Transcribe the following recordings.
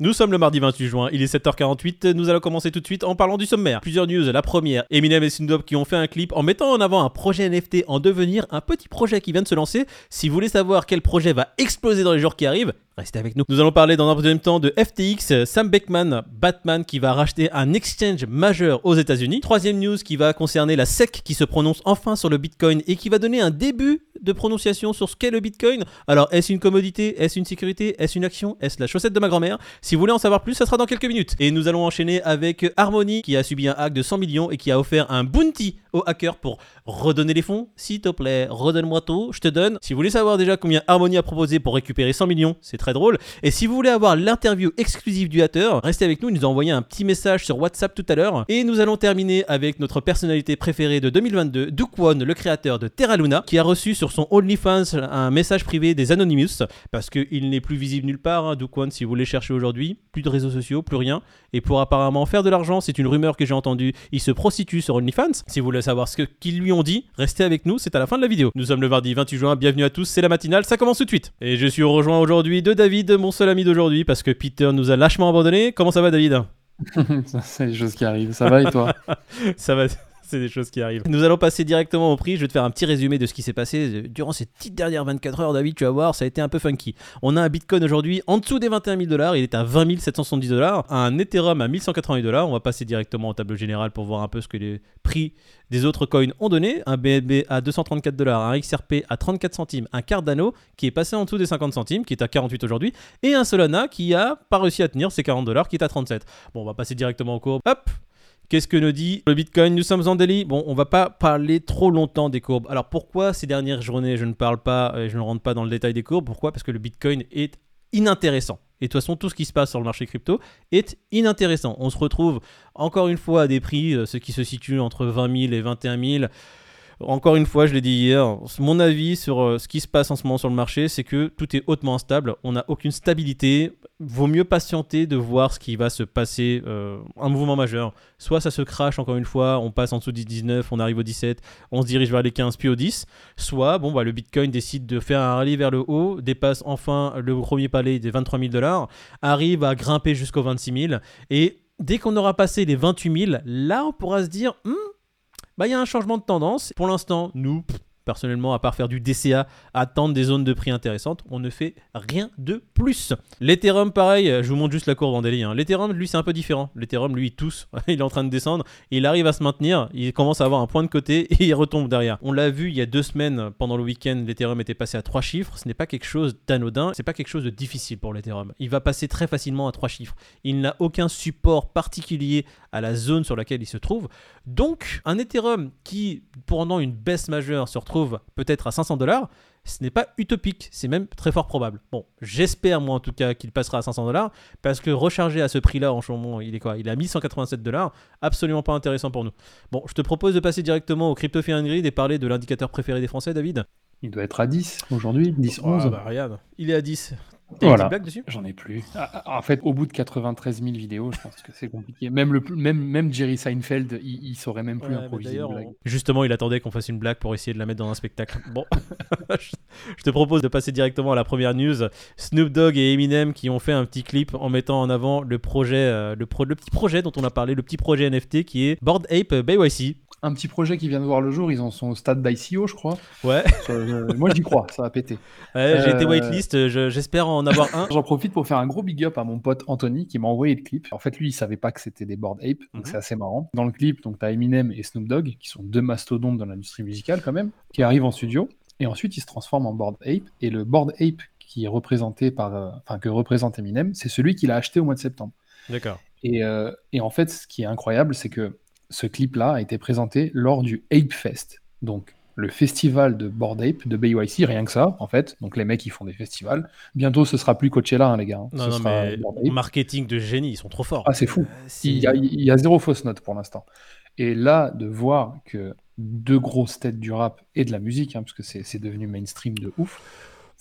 Nous sommes le mardi 28 juin, il est 7h48, nous allons commencer tout de suite en parlant du sommaire. Plusieurs news, la première, Eminem et Snoop qui ont fait un clip en mettant en avant un projet NFT en devenir, un petit projet qui vient de se lancer. Si vous voulez savoir quel projet va exploser dans les jours qui arrivent, Restez avec nous. Nous allons parler dans un deuxième temps de FTX, Sam Beckman, Batman qui va racheter un exchange majeur aux États-Unis. Troisième news qui va concerner la SEC qui se prononce enfin sur le Bitcoin et qui va donner un début de prononciation sur ce qu'est le Bitcoin. Alors, est-ce une commodité? Est-ce une sécurité? Est-ce une action? Est-ce la chaussette de ma grand-mère? Si vous voulez en savoir plus, ça sera dans quelques minutes. Et nous allons enchaîner avec Harmony qui a subi un hack de 100 millions et qui a offert un bounty aux hackers pour redonner les fonds. S'il te plaît, redonne-moi tout, je te donne. Si vous voulez savoir déjà combien Harmony a proposé pour récupérer 100 millions, c'est très drôle. Et si vous voulez avoir l'interview exclusive du hater, restez avec nous, il nous a envoyé un petit message sur WhatsApp tout à l'heure. Et nous allons terminer avec notre personnalité préférée de 2022, Duke One, le créateur de Terra Luna, qui a reçu sur son OnlyFans un message privé des Anonymous, parce qu'il n'est plus visible nulle part, hein, Duke One, si vous voulez chercher aujourd'hui, plus de réseaux sociaux, plus rien. Et pour apparemment faire de l'argent, c'est une rumeur que j'ai entendue, il se prostitue sur OnlyFans. Si vous voulez savoir ce qu'ils lui ont dit, restez avec nous, c'est à la fin de la vidéo. Nous sommes le mardi 28 juin, bienvenue à tous, c'est la matinale, ça commence tout de suite. Et je suis rejoint aujourd'hui de David, mon seul ami d'aujourd'hui, parce que Peter nous a lâchement abandonné. Comment ça va David? C'est des choses qui arrivent. Ça va et toi? Ça va, c'est des choses qui arrivent. Nous allons passer directement au prix. Je vais te faire un petit résumé de ce qui s'est passé durant ces petites dernières 24 heures. David, tu vas voir, ça a été un peu funky. On a un Bitcoin aujourd'hui en dessous des 21 000 dollars. Il est à 20 770 dollars. Un Ethereum à 1188 dollars. On va passer directement au tableau général pour voir un peu ce que les prix des autres coins ont donné. Un BNB à 234 dollars, un XRP à 34 centimes, un Cardano qui est passé en dessous des 50 centimes, qui est à 48 aujourd'hui, et un Solana qui a pas réussi à tenir ses 40 dollars, qui est à 37. Bon, on va passer directement au cours. Hop, Qu'est-ce que nous dit le Bitcoin? Nous sommes en délit. Bon, on va pas parler trop longtemps des courbes. Alors pourquoi ces dernières journées je ne parle pas et je ne rentre pas dans le détail des courbes? Pourquoi? Parce que le Bitcoin est inintéressant. Et de toute façon, tout ce qui se passe sur le marché crypto est inintéressant. On se retrouve encore une fois à des prix, euh, ce qui se situe entre 20 000 et 21 000. Encore une fois, je l'ai dit hier, mon avis sur euh, ce qui se passe en ce moment sur le marché, c'est que tout est hautement instable. On n'a aucune stabilité. Vaut mieux patienter de voir ce qui va se passer, euh, un mouvement majeur. Soit ça se crache encore une fois, on passe en dessous du 19, on arrive au 17, on se dirige vers les 15 puis au 10. Soit bon, bah, le Bitcoin décide de faire un rallye vers le haut, dépasse enfin le premier palais des 23 000 dollars, arrive à grimper jusqu'aux 26 000 et dès qu'on aura passé les 28 000, là on pourra se dire, Hmm, bah il y a un changement de tendance. Pour l'instant, nous, personnellement, à part faire du DCA, attendre des zones de prix intéressantes, on ne fait rien de plus. L'Ethereum, pareil, je vous montre juste la courbe en délit. Hein. L'Ethereum, lui, c'est un peu différent. L'Ethereum, lui, il tousse, il est en train de descendre, il arrive à se maintenir, il commence à avoir un point de côté et il retombe derrière. On l'a vu il y a deux semaines, pendant le week-end, l'Ethereum était passé à trois chiffres. Ce n'est pas quelque chose d'anodin, c'est pas quelque chose de difficile pour l'Ethereum. Il va passer très facilement à trois chiffres. Il n'a aucun support particulier à la zone sur laquelle il se trouve. Donc, un Ethereum qui, pendant une baisse majeure, se retrouve peut-être à 500 dollars, ce n'est pas utopique, c'est même très fort probable. Bon, j'espère moi en tout cas qu'il passera à 500 dollars, parce que recharger à ce prix-là en ce moment, il est quoi? Il est à 1187 dollars, absolument pas intéressant pour nous. Bon, je te propose de passer directement au Crypto Fear and Greed et parler de l'indicateur préféré des Français, David? Il doit être à 10 aujourd'hui, 10, 11. Ah bah regarde, il est à 10. T'as Voilà. une petite blague dessus? J'en ai plus. Ah, ah, En fait, au bout de 93 000 vidéos, je pense que c'est compliqué. Même, le, plus- même, même Jerry Seinfeld, il, il saurait même plus Ouais, improviser d'ailleurs, une blague. on- Justement, il attendait qu'on fasse une blague pour essayer de la mettre dans un spectacle. Bon, je te propose de passer directement à la première news. Snoop Dogg et Eminem qui ont fait un petit clip en mettant en avant le projet, euh, le, pro- le petit projet dont on a parlé, le petit projet NFT qui est Bored Ape BYC. Un petit projet qui vient de voir le jour, ils en sont au stade d'ICO, je crois. Ouais, Euh, moi, j'y crois, ça va péter. ouais, j'ai été Euh, whitelist, je- j'espère en avoir un. J'en profite pour faire un gros big up à mon pote Anthony qui m'a envoyé le clip. En fait, lui, il savait pas que c'était des Bored Ape, donc Mhm. c'est assez marrant. Dans le clip, donc t'as Eminem et Snoop Dogg qui sont deux mastodontes dans l'industrie musicale quand même, qui arrivent en studio et ensuite ils se transforment en Bored Ape. Et le Bored Ape qui est représenté par, euh, enfin que représente Eminem, c'est celui qu'il a acheté au mois de septembre. D'accord. Et, euh, et en fait, ce qui est incroyable, c'est que ce clip-là a été présenté lors du Ape Fest, donc le festival de Bored Ape de BYC, rien que ça, en fait. Donc les mecs, ils font des festivals. Bientôt, ce sera plus Coachella, hein, les gars. hein. Non, Ce non, sera mais marketing de génie, ils sont trop forts. Ah, c'est fou. Euh, Il y, a, il y a zéro fausse note pour l'instant. Et là, de voir que deux grosses têtes du rap et de la musique, hein, parce que c'est devenu mainstream de ouf,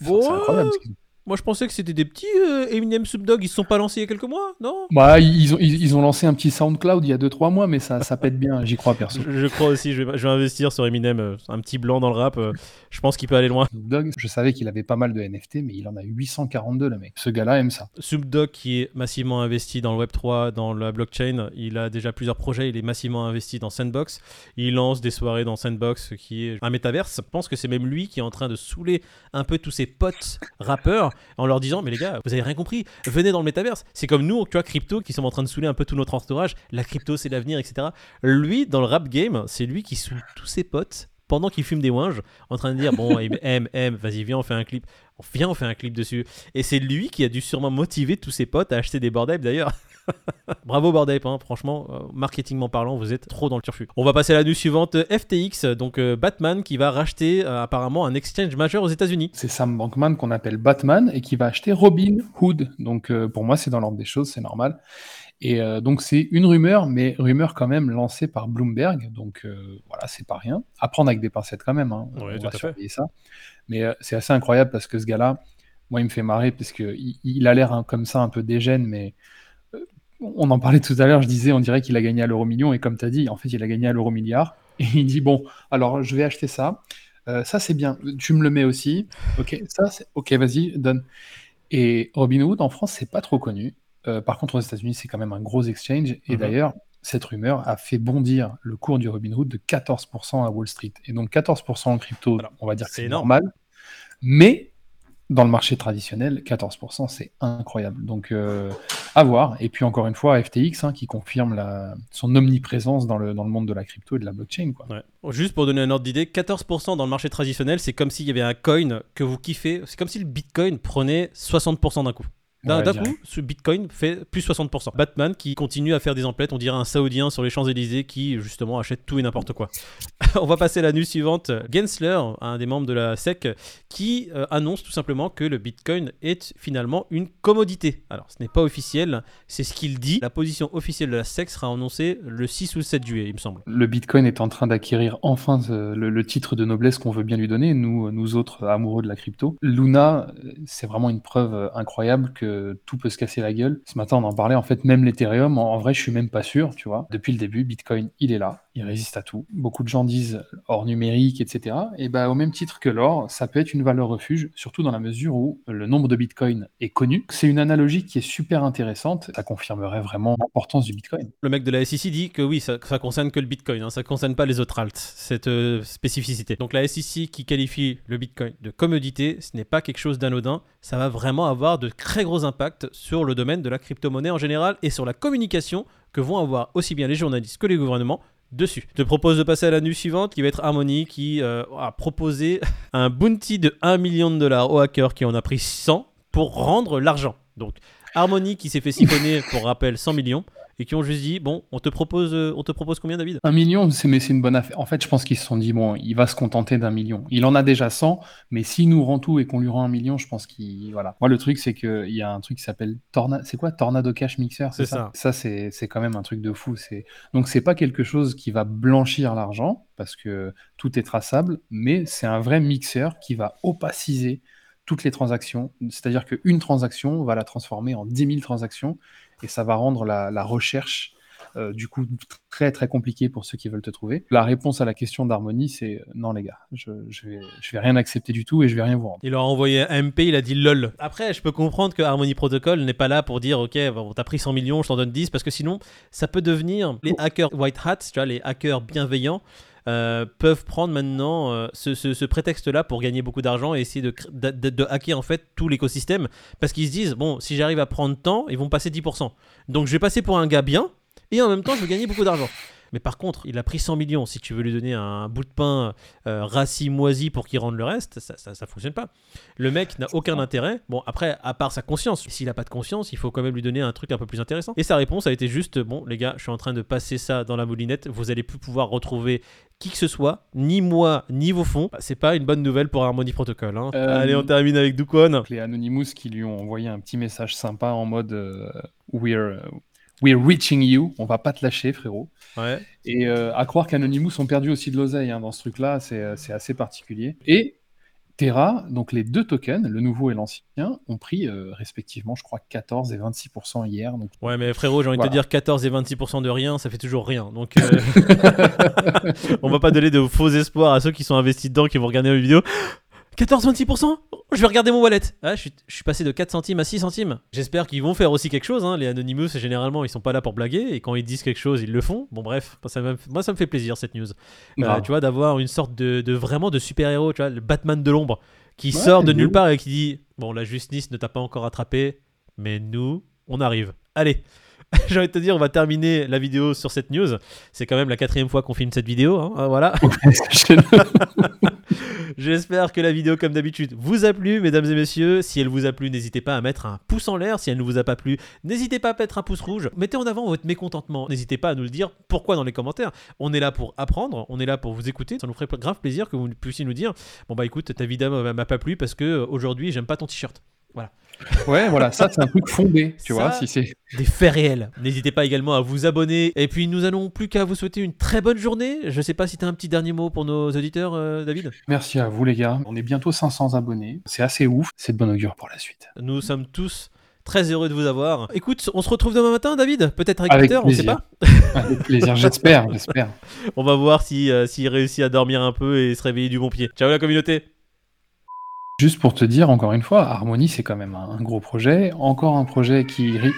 Bon, c'est incroyable. ce Moi, je pensais que c'était des petits euh, Eminem Snoop Dogg. Ils se sont pas lancés il y a quelques mois, non? Bah, ils ont, ils, ils ont lancé un petit SoundCloud il y a 2-3 mois, mais ça, ça pète bien, j'y crois perso. je, je crois aussi. Je vais, je vais investir sur Eminem, euh, un petit blanc dans le rap. euh, je pense qu'il peut aller loin. Snoop Dogg, je savais qu'il avait pas mal de NFT, mais il en a 842, le mec. Ce gars-là aime ça. Snoop Dogg, qui est massivement investi dans le Web 3, dans la blockchain, il a déjà plusieurs projets. Il est massivement investi dans Sandbox. Il lance des soirées dans Sandbox, qui est un métaverse. Je pense que c'est même lui qui est en train de saouler un peu tous ses potes rappeurs en leur disant Mais les gars, vous avez rien compris, venez dans le métaverse. C'est comme nous, tu vois, crypto, qui sommes en train de saouler un peu tout notre entourage. La crypto, c'est l'avenir, etc. Lui, dans le rap game, c'est lui qui saoule tous ses potes pendant qu'il fume des winges, en train de dire Bon, M, M, vas-y, viens, on fait un clip. Viens, on fait un clip dessus. Et c'est lui qui a dû sûrement motiver tous ses potes à acheter des bordels d'ailleurs. Bravo Bordape, hein. franchement, euh, marketingment parlant, vous êtes trop dans le turfu. On va passer à la news suivante, FTX, donc euh, Batman qui va racheter euh, apparemment un exchange majeur aux États-Unis. C'est Sam Bankman qu'on appelle Batman et qui va acheter Robin Hood. Donc euh, pour moi, c'est dans l'ordre des choses, c'est normal. Et euh, donc c'est une rumeur, mais rumeur quand même lancée par Bloomberg. Donc euh, voilà, c'est pas rien. À prendre avec des pincettes quand même. hein. Ouais, On tout va à fait. surveiller ça. Mais euh, c'est assez incroyable parce que ce gars-là, moi, il me fait marrer parce que il, a l'air hein, comme ça un peu dégène, mais on en parlait tout à l'heure. Je disais, on dirait qu'il a gagné à l'euro million et comme tu as dit, en fait, il a gagné à l'euro milliard. Et il dit bon, alors je vais acheter ça. Euh, ça c'est bien. Tu me le mets aussi. Ok, ça c'est ok. Vas-y, donne. Et Robinhood en France, c'est pas trop connu. Euh, par contre, aux États-Unis, c'est quand même un gros exchange. Et Mhm. d'ailleurs, cette rumeur a fait bondir le cours du Robinhood de 14% à Wall Street. Et donc 14% en crypto, Voilà. on va dire que C'est normal. Mais dans le marché traditionnel, 14%, c'est incroyable. Donc euh, à voir. Et puis encore une fois, FTX hein, qui confirme son omniprésence dans le, dans le monde de la crypto et de la blockchain. Quoi. Juste pour donner un ordre d'idée, 14% dans le marché traditionnel, c'est comme s'il y avait un coin que vous kiffez. C'est comme si le Bitcoin prenait 60% d'un coup. D'un coup, ce Bitcoin fait plus 60%. Batman qui continue à faire des emplettes, on dirait un Saoudien sur les Champs-Élysées qui justement achète tout et n'importe quoi. on va passer à la news suivante. Gensler, un des membres de la SEC, qui euh, annonce tout simplement que le Bitcoin est finalement une commodité. Alors ce n'est pas officiel, c'est ce qu'il dit. La position officielle de la SEC sera annoncée le 6 ou le 7 juillet, il me semble. Le Bitcoin est en train d'acquérir enfin euh, le, le titre de noblesse qu'on veut bien lui donner, nous, nous autres amoureux de la crypto. Luna, euh, c'est vraiment une preuve euh, incroyable que tout peut se casser la gueule. Ce matin, on en parlait, en fait, même l'Ethereum, en, en vrai, je suis même pas sûr, tu vois. Depuis le début, Bitcoin, il est là, il résiste à tout. Beaucoup de gens disent or numérique, etc. Et bah, au même titre que l'or, ça peut être une valeur refuge, surtout dans la mesure où le nombre de Bitcoin est connu. C'est une analogie qui est super intéressante. Ça confirmerait vraiment l'importance du Bitcoin. Le mec de la SEC dit que oui, ça, concerne que le Bitcoin, hein, ça concerne pas les autres alts, cette euh, spécificité. Donc la SEC qui qualifie le Bitcoin de commodité, ce n'est pas quelque chose d'anodin, ça va vraiment avoir de très gros impacts sur le domaine de la crypto-monnaie en général et sur la communication que vont avoir aussi bien les journalistes que les gouvernements dessus. Je te propose de passer à la news suivante qui va être Harmony qui euh, a proposé un bounty de 1 million de dollars aux hackers qui en a pris 100 pour rendre l'argent. Donc Harmony qui s'est fait siphonner pour rappel 100 millions et qui ont juste dit bon on te propose euh, on te propose combien David? Un million, c'est mais c'est une bonne affaire. En fait, je pense qu'ils se sont dit bon, il va se contenter d'un million. Il en a déjà 100, mais s'il nous rend tout et qu'on lui rend un million, je pense qu'il voilà. Moi, le truc, c'est que il y a un truc qui s'appelle Tornado. C'est quoi Tornado Cash Mixer C'est ça? Ça, c'est c'est quand même un truc de fou. C'est donc c'est pas quelque chose qui va blanchir l'argent parce que tout est traçable, mais c'est un vrai mixeur qui va opaciser toutes les transactions. C'est-à-dire qu'une transaction on va la transformer en 10 000 transactions et ça va rendre la, recherche euh, du coup très très compliquée pour ceux qui veulent te trouver. La réponse à la question d'harmonie, c'est euh, non les gars, je, je vais rien accepter du tout et je vais rien vous rendre. Il leur a envoyé un MP, il a dit lol. Après, je peux comprendre que Harmony Protocol n'est pas là pour dire ok, bon, t'as pris 100 millions, je t'en donne 10, parce que sinon, ça peut devenir les hackers white hats, tu vois, les hackers bienveillants. Euh, peuvent prendre maintenant euh, ce, prétexte-là pour gagner beaucoup d'argent et essayer de, de, hacker en fait tout l'écosystème. Parce qu'ils se disent bon si j'arrive à prendre tant ils vont passer 10% donc je vais passer pour un gars bien et en même temps je vais gagner beaucoup d'argent mais par contre il a pris 100 millions si tu veux lui donner un bout de pain euh, rassis moisi pour qu'il rende le reste ça, ça, ça fonctionne pas le mec n'a aucun intérêt. Bon, après, à part sa conscience, s'il a pas de conscience, il faut quand même lui donner un truc un peu plus intéressant. Et sa réponse a été juste bon, les gars, je suis en train de passer ça dans la moulinette. Vous allez plus pouvoir retrouver qui que ce soit, ni moi, ni vos fonds. Bah, c'est pas une bonne nouvelle pour Harmony Protocol. hein. Euh, Allez, on termine avec Dukwon. Les Anonymous qui lui ont envoyé un petit message sympa en mode euh, we're, we're reaching you, on va pas te lâcher frérot. Ouais. Et euh, à croire qu'Anonymous ont perdu aussi de l'oseille hein, dans ce truc-là, c'est euh, c'est assez particulier. Et Terra, donc les deux tokens, le nouveau et l'ancien, ont pris euh, respectivement, je crois, 14 et 26% hier. Donc... Ouais, mais frérot, j'ai envie de te dire 14 et 26% de rien, ça fait toujours rien. Donc, euh, on va pas donner de faux espoirs à ceux qui sont investis dedans, qui vont regarder la vidéo. 14-26% Je vais regarder mon wallet. Ah, je, suis, je suis passé de 4 centimes à 6 centimes. J'espère qu'ils vont faire aussi quelque chose. hein. Les Anonymous, généralement, ils sont pas là pour blaguer. Et quand ils disent quelque chose, ils le font. Bon, bref, ça moi, ça me fait plaisir cette news. Euh, tu vois, d'avoir une sorte de, de- vraiment de super-héros, tu vois, le Batman de l'ombre, qui Ouais, sort de nulle part et qui dit Bon, la justice ne t'a pas encore attrapé, mais nous, on arrive. Allez j'ai envie de te dire, on va terminer la vidéo sur cette news. C'est quand même la quatrième fois qu'on filme cette vidéo. hein. Ah, Voilà. J'espère que la vidéo, comme d'habitude, vous a plu, mesdames et messieurs. Si elle vous a plu, n'hésitez pas à mettre un pouce en l'air. Si elle ne vous a pas plu, n'hésitez pas à mettre un pouce rouge. Mettez en avant votre mécontentement. N'hésitez pas à nous le dire pourquoi dans les commentaires? On est là pour apprendre, on est là pour vous écouter. Ça nous ferait grave plaisir que vous puissiez nous dire Bon, bah écoute, ta vidéo m'a pas plu parce que euh, aujourd'hui, j'aime pas ton t-shirt. Ouais, voilà, ça c'est un truc fondé, tu Ça- vois. Si c'est Des faits réels. N'hésitez pas également à vous abonner. Et puis, nous allons plus qu'à vous souhaiter une très bonne journée. Je sais pas si tu as un petit dernier mot pour nos auditeurs, euh, David. Merci à vous les gars. On est bientôt 500 abonnés. C'est assez ouf. C'est de bon augure pour la suite. Nous sommes tous très heureux de vous avoir. Écoute, on se retrouve demain matin, David? Peut-être avec, Avec Peter, on sait plaisir. pas? Avec plaisir, j'espère, j'espère. On va voir si, euh, s'il réussit à dormir un peu et se réveiller du bon pied. Ciao la communauté Juste pour te dire, encore une fois, Harmony, c'est quand même un gros projet. Encore un projet qui... ri-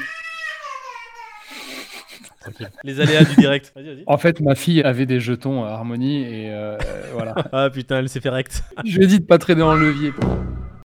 Les aléas du direct. Vas-y, vas-y. En fait, ma fille avait des jetons à Harmony et euh, voilà. Ah putain, elle s'est fait rect. Je lui ai dit de pas traîner en levier.